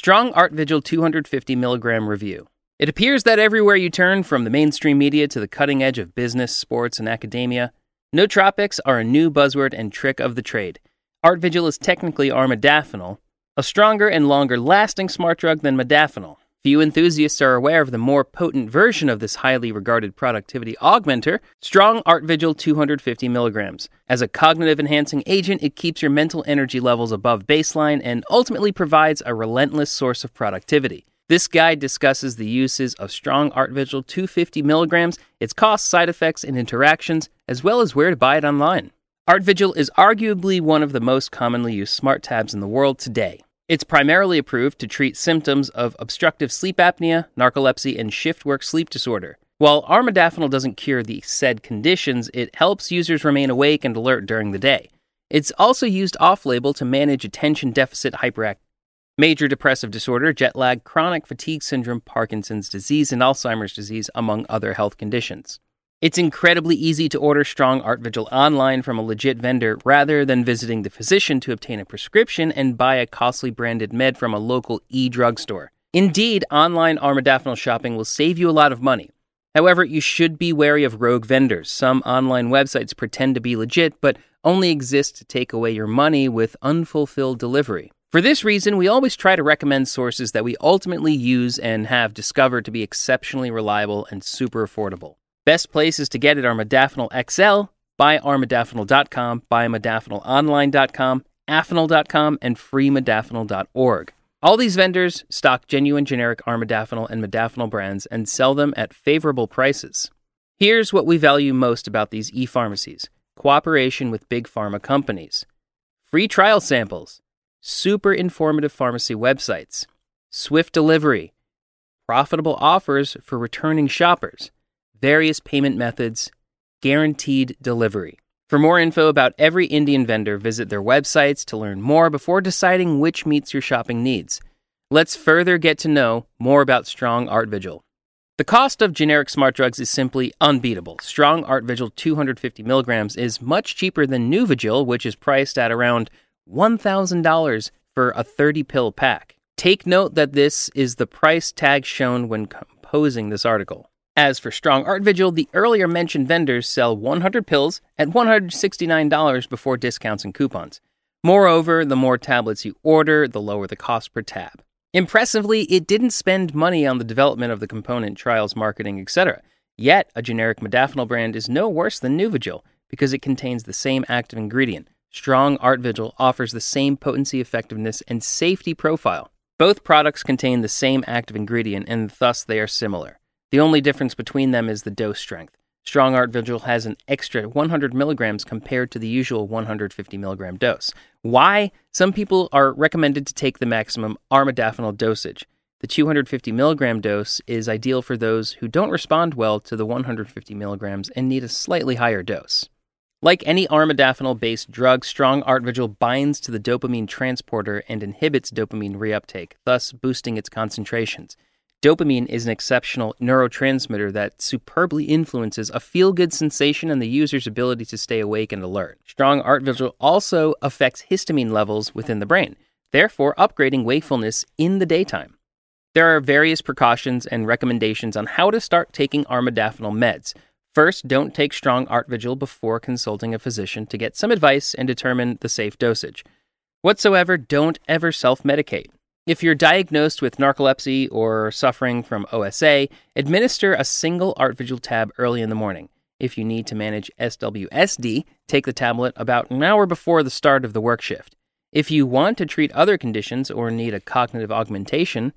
Strong Artvigil 250 milligram review. It appears that everywhere you turn, from the mainstream media to the cutting edge of business, sports, and academia, nootropics are a new buzzword and trick of the trade. Artvigil is technically armodafinil, a stronger and longer lasting smart drug than modafinil. Few enthusiasts are aware of the more potent version of this highly regarded productivity augmenter, Strong Artvigil 250 milligrams. As a cognitive enhancing agent, it keeps your mental energy levels above baseline and ultimately provides a relentless source of productivity. This guide discusses the uses of Strong Artvigil 250 milligrams, its costs, side effects, and interactions, as well as where to buy it online. Artvigil is arguably one of the most commonly used smart tabs in the world today. It's primarily approved to treat symptoms of obstructive sleep apnea, narcolepsy, and shift work sleep disorder. While armodafinil doesn't cure the said conditions, it helps users remain awake and alert during the day. It's also used off label to manage attention deficit hyperactivity, major depressive disorder, jet lag, chronic fatigue syndrome, Parkinson's disease, and Alzheimer's disease, among other health conditions. It's incredibly easy to order Strong Artvigil online from a legit vendor rather than visiting the physician to obtain a prescription and buy a costly branded med from a local e drugstore. Indeed, online armodafinil shopping will save you a lot of money. However, you should be wary of rogue vendors. Some online websites pretend to be legit, but only exist to take away your money with unfulfilled delivery. For this reason, we always try to recommend sources that we ultimately use and have discovered to be exceptionally reliable and super affordable. Best places to get it are Modafinil XL, buyarmodafinil.com, buymodafinilonline.com, afinil.com, and freemodafinil.org. All these vendors stock genuine generic armodafinil and modafinil brands and sell them at favorable prices. Here's what we value most about these e pharmacies cooperation with big pharma companies, free trial samples, super informative pharmacy websites, swift delivery, profitable offers for returning shoppers various payment methods, guaranteed delivery. For more info about every Indian vendor, visit their websites to learn more before deciding which meets your shopping needs. Let's further get to know more about Strong Artvigil. The cost of generic smart drugs is simply unbeatable. Strong Artvigil 250 milligrams is much cheaper than Nuvigil, which is priced at around $1,000 for a 30 pill pack. Take note that this is the price tag shown when composing this article. As for Strong Artvigil, the earlier mentioned vendors sell 100 pills at $169 before discounts and coupons. Moreover, the more tablets you order, the lower the cost per tab. Impressively, it didn't spend money on the development of the component, trials, marketing, etc. Yet, a generic modafinil brand is no worse than Nuvigil because it contains the same active ingredient. Strong Artvigil offers the same potency, effectiveness, and safety profile. Both products contain the same active ingredient and thus they are similar. The only difference between them is the dose strength. Strong Artvigil has an extra 100 milligrams compared to the usual 150 milligram dose. Why? Some people are recommended to take the maximum armodafinil dosage. The 250 milligram dose is ideal for those who don't respond well to the 150 milligrams and need a slightly higher dose. Like any armodafinil based drug, Strong Artvigil binds to the dopamine transporter and inhibits dopamine reuptake, thus boosting its concentrations. Dopamine is an exceptional neurotransmitter that superbly influences a feel good sensation and the user's ability to stay awake and alert. Strong Artvigil also affects histamine levels within the brain, therefore, upgrading wakefulness in the daytime. There are various precautions and recommendations on how to start taking armodafinil meds. First, don't take Strong Artvigil before consulting a physician to get some advice and determine the safe dosage. Whatsoever, don't ever self medicate. If you're diagnosed with narcolepsy or suffering from OSA, administer a single Artvigil tab early in the morning. If you need to manage SWSD, take the tablet about an hour before the start of the work shift. If you want to treat other conditions or need a cognitive augmentation,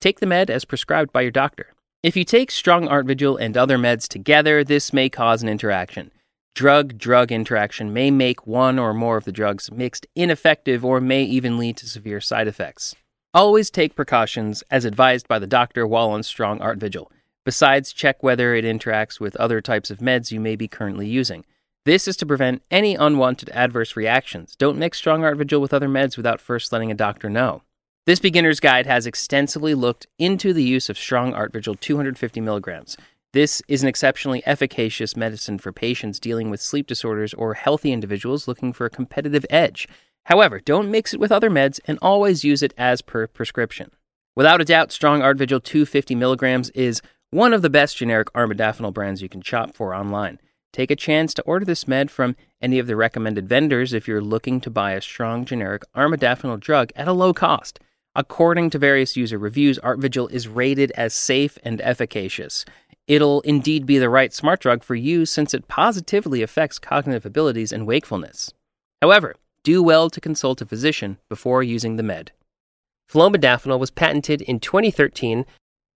take the med as prescribed by your doctor. If you take strong Artvigil and other meds together, this may cause an interaction. Drug drug interaction may make one or more of the drugs mixed ineffective or may even lead to severe side effects. Always take precautions as advised by the doctor while on strong Artvigil. Besides, check whether it interacts with other types of meds you may be currently using. This is to prevent any unwanted adverse reactions. Don't mix strong Artvigil with other meds without first letting a doctor know. This beginner's guide has extensively looked into the use of strong Artvigil 250 milligrams. This is an exceptionally efficacious medicine for patients dealing with sleep disorders or healthy individuals looking for a competitive edge. However, don't mix it with other meds and always use it as per prescription. Without a doubt, Strong Artvigil 250 milligrams is one of the best generic armodafinil brands you can shop for online. Take a chance to order this med from any of the recommended vendors if you're looking to buy a strong generic armodafinil drug at a low cost. According to various user reviews, Artvigil is rated as safe and efficacious. It'll indeed be the right smart drug for you since it positively affects cognitive abilities and wakefulness. However, do well to consult a physician before using the med. Flowmodafinil was patented in 2013,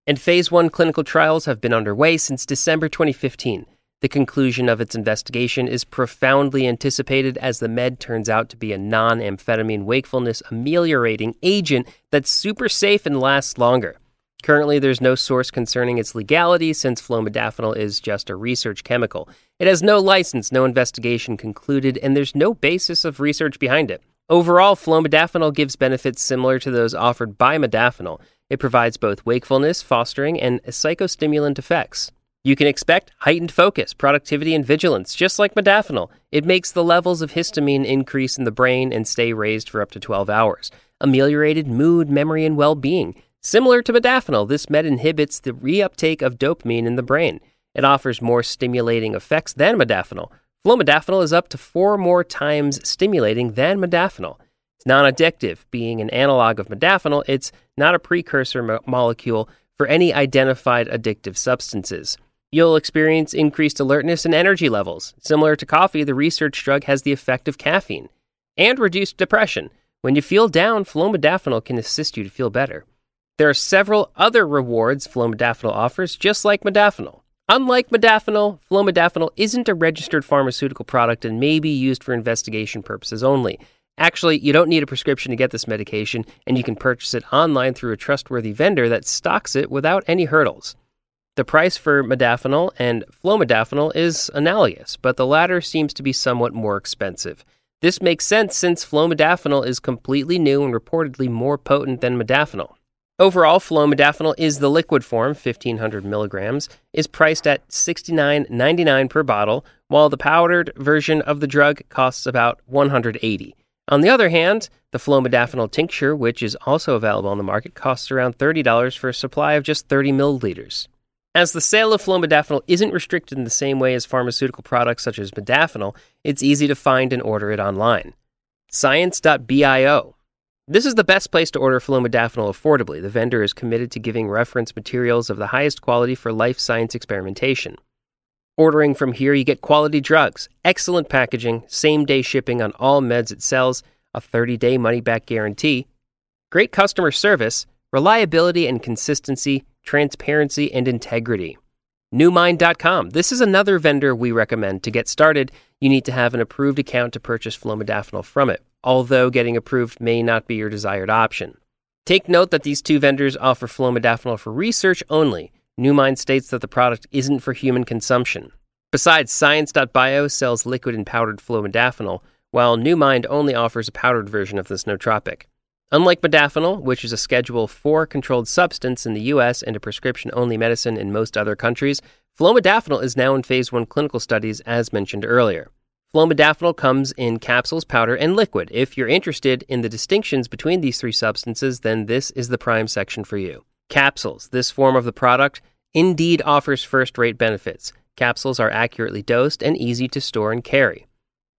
and phase 1 clinical trials have been underway since December 2015. The conclusion of its investigation is profoundly anticipated as the med turns out to be a non amphetamine wakefulness ameliorating agent that's super safe and lasts longer. Currently, there's no source concerning its legality since flowmodafinil is just a research chemical. It has no license, no investigation concluded, and there's no basis of research behind it. Overall, flowmodafinil gives benefits similar to those offered by modafinil. It provides both wakefulness, fostering, and psychostimulant effects. You can expect heightened focus, productivity, and vigilance, just like modafinil. It makes the levels of histamine increase in the brain and stay raised for up to 12 hours. Ameliorated mood, memory, and well being. Similar to modafinil, this med inhibits the reuptake of dopamine in the brain. It offers more stimulating effects than modafinil. Flowmodafinil is up to four more times stimulating than modafinil. It's non addictive. Being an analog of modafinil, it's not a precursor mo- molecule for any identified addictive substances. You'll experience increased alertness and energy levels. Similar to coffee, the research drug has the effect of caffeine and reduced depression. When you feel down, flowmodafinil can assist you to feel better. There are several other rewards flowmodafinil offers, just like modafinil. Unlike modafinil, flowmodafinil isn't a registered pharmaceutical product and may be used for investigation purposes only. Actually, you don't need a prescription to get this medication, and you can purchase it online through a trustworthy vendor that stocks it without any hurdles. The price for modafinil and flowmodafinil is analogous, but the latter seems to be somewhat more expensive. This makes sense since flowmodafinil is completely new and reportedly more potent than modafinil. Overall, flowmodafinil is the liquid form, 1500 milligrams, is priced at $69.99 per bottle, while the powdered version of the drug costs about 180. On the other hand, the flowmodafinil tincture, which is also available on the market, costs around $30 for a supply of just 30 milliliters. As the sale of flowmodafinil isn't restricted in the same way as pharmaceutical products such as modafinil, it's easy to find and order it online. Science.bio. This is the best place to order flowmodafinil affordably. The vendor is committed to giving reference materials of the highest quality for life science experimentation. Ordering from here, you get quality drugs, excellent packaging, same day shipping on all meds it sells, a 30 day money back guarantee, great customer service, reliability and consistency, transparency, and integrity. Newmind.com. This is another vendor we recommend. To get started, you need to have an approved account to purchase flowmodafinil from it, although getting approved may not be your desired option. Take note that these two vendors offer flowmodafinil for research only. Newmind states that the product isn't for human consumption. Besides, Science.bio sells liquid and powdered flowmodafinil, while Newmind only offers a powdered version of this nootropic. Unlike modafinil, which is a Schedule IV controlled substance in the US and a prescription only medicine in most other countries, flowmodafinil is now in phase 1 clinical studies as mentioned earlier. Flowmodafinil comes in capsules, powder, and liquid. If you're interested in the distinctions between these three substances, then this is the prime section for you. Capsules. This form of the product indeed offers first rate benefits. Capsules are accurately dosed and easy to store and carry.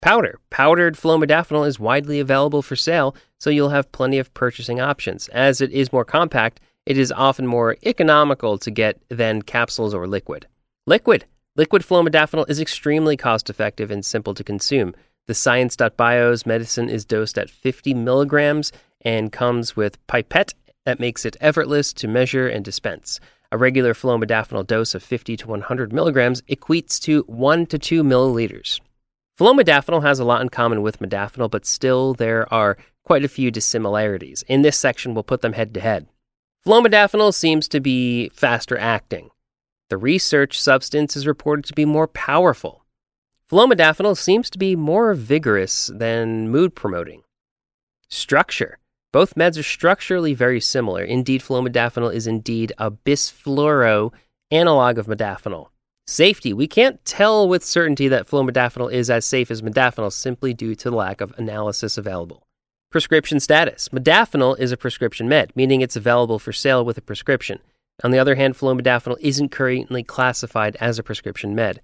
Powder. Powdered flowmodafinil is widely available for sale, so you'll have plenty of purchasing options. As it is more compact, it is often more economical to get than capsules or liquid. Liquid. Liquid flowmodafinil is extremely cost effective and simple to consume. The Science.bio's medicine is dosed at 50 milligrams and comes with pipette that makes it effortless to measure and dispense. A regular flowmodafinil dose of 50 to 100 milligrams equates to 1 to 2 milliliters. Flowmodafinil has a lot in common with modafinil, but still there are quite a few dissimilarities. In this section, we'll put them head to head. Flowmodafinil seems to be faster acting. The research substance is reported to be more powerful. Flowmodafinil seems to be more vigorous than mood promoting. Structure. Both meds are structurally very similar. Indeed, flowmodafinil is indeed a bisfluoro analog of modafinil. Safety. We can't tell with certainty that flowmodafinil is as safe as modafinil simply due to the lack of analysis available. Prescription status Modafinil is a prescription med, meaning it's available for sale with a prescription. On the other hand, flowmodafinil isn't currently classified as a prescription med.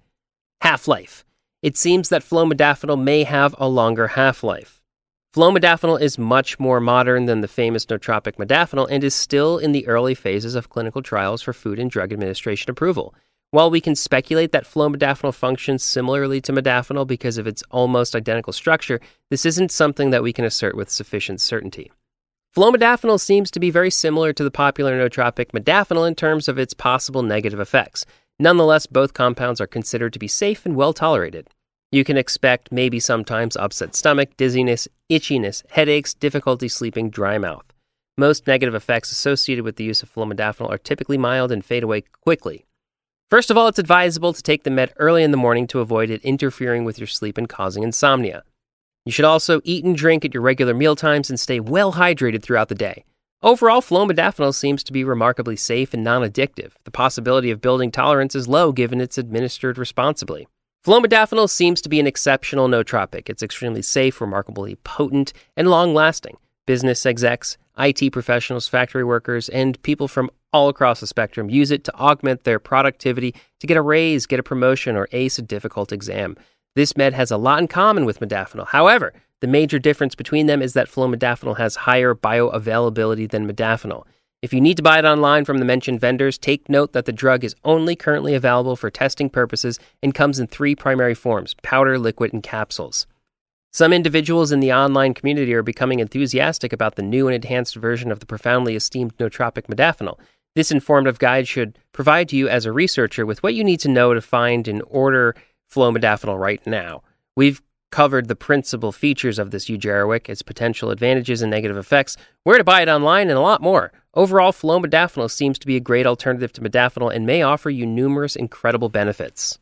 Half life It seems that flowmodafinil may have a longer half life. Flowmodafinil is much more modern than the famous nootropic modafinil and is still in the early phases of clinical trials for Food and Drug Administration approval. While we can speculate that flowmodafinil functions similarly to modafinil because of its almost identical structure, this isn't something that we can assert with sufficient certainty. Flowmodafinil seems to be very similar to the popular nootropic modafinil in terms of its possible negative effects. Nonetheless, both compounds are considered to be safe and well tolerated. You can expect maybe sometimes upset stomach, dizziness, itchiness, headaches, difficulty sleeping, dry mouth. Most negative effects associated with the use of flowmodafinil are typically mild and fade away quickly. First of all, it's advisable to take the med early in the morning to avoid it interfering with your sleep and causing insomnia. You should also eat and drink at your regular meal times and stay well hydrated throughout the day. Overall, flowmodafinil seems to be remarkably safe and non addictive. The possibility of building tolerance is low given it's administered responsibly. Flowmodafinil seems to be an exceptional nootropic. It's extremely safe, remarkably potent, and long lasting. Business execs, IT professionals, factory workers, and people from all across the spectrum use it to augment their productivity, to get a raise, get a promotion, or ace a difficult exam. This med has a lot in common with modafinil. However, the major difference between them is that flowmodafinil has higher bioavailability than modafinil. If you need to buy it online from the mentioned vendors, take note that the drug is only currently available for testing purposes and comes in three primary forms powder, liquid, and capsules. Some individuals in the online community are becoming enthusiastic about the new and enhanced version of the profoundly esteemed nootropic modafinil. This informative guide should provide you as a researcher with what you need to know to find and order flowmodafinil right now. We've covered the principal features of this eugeroic, its potential advantages and negative effects, where to buy it online, and a lot more. Overall, flowmodafinil seems to be a great alternative to modafinil and may offer you numerous incredible benefits.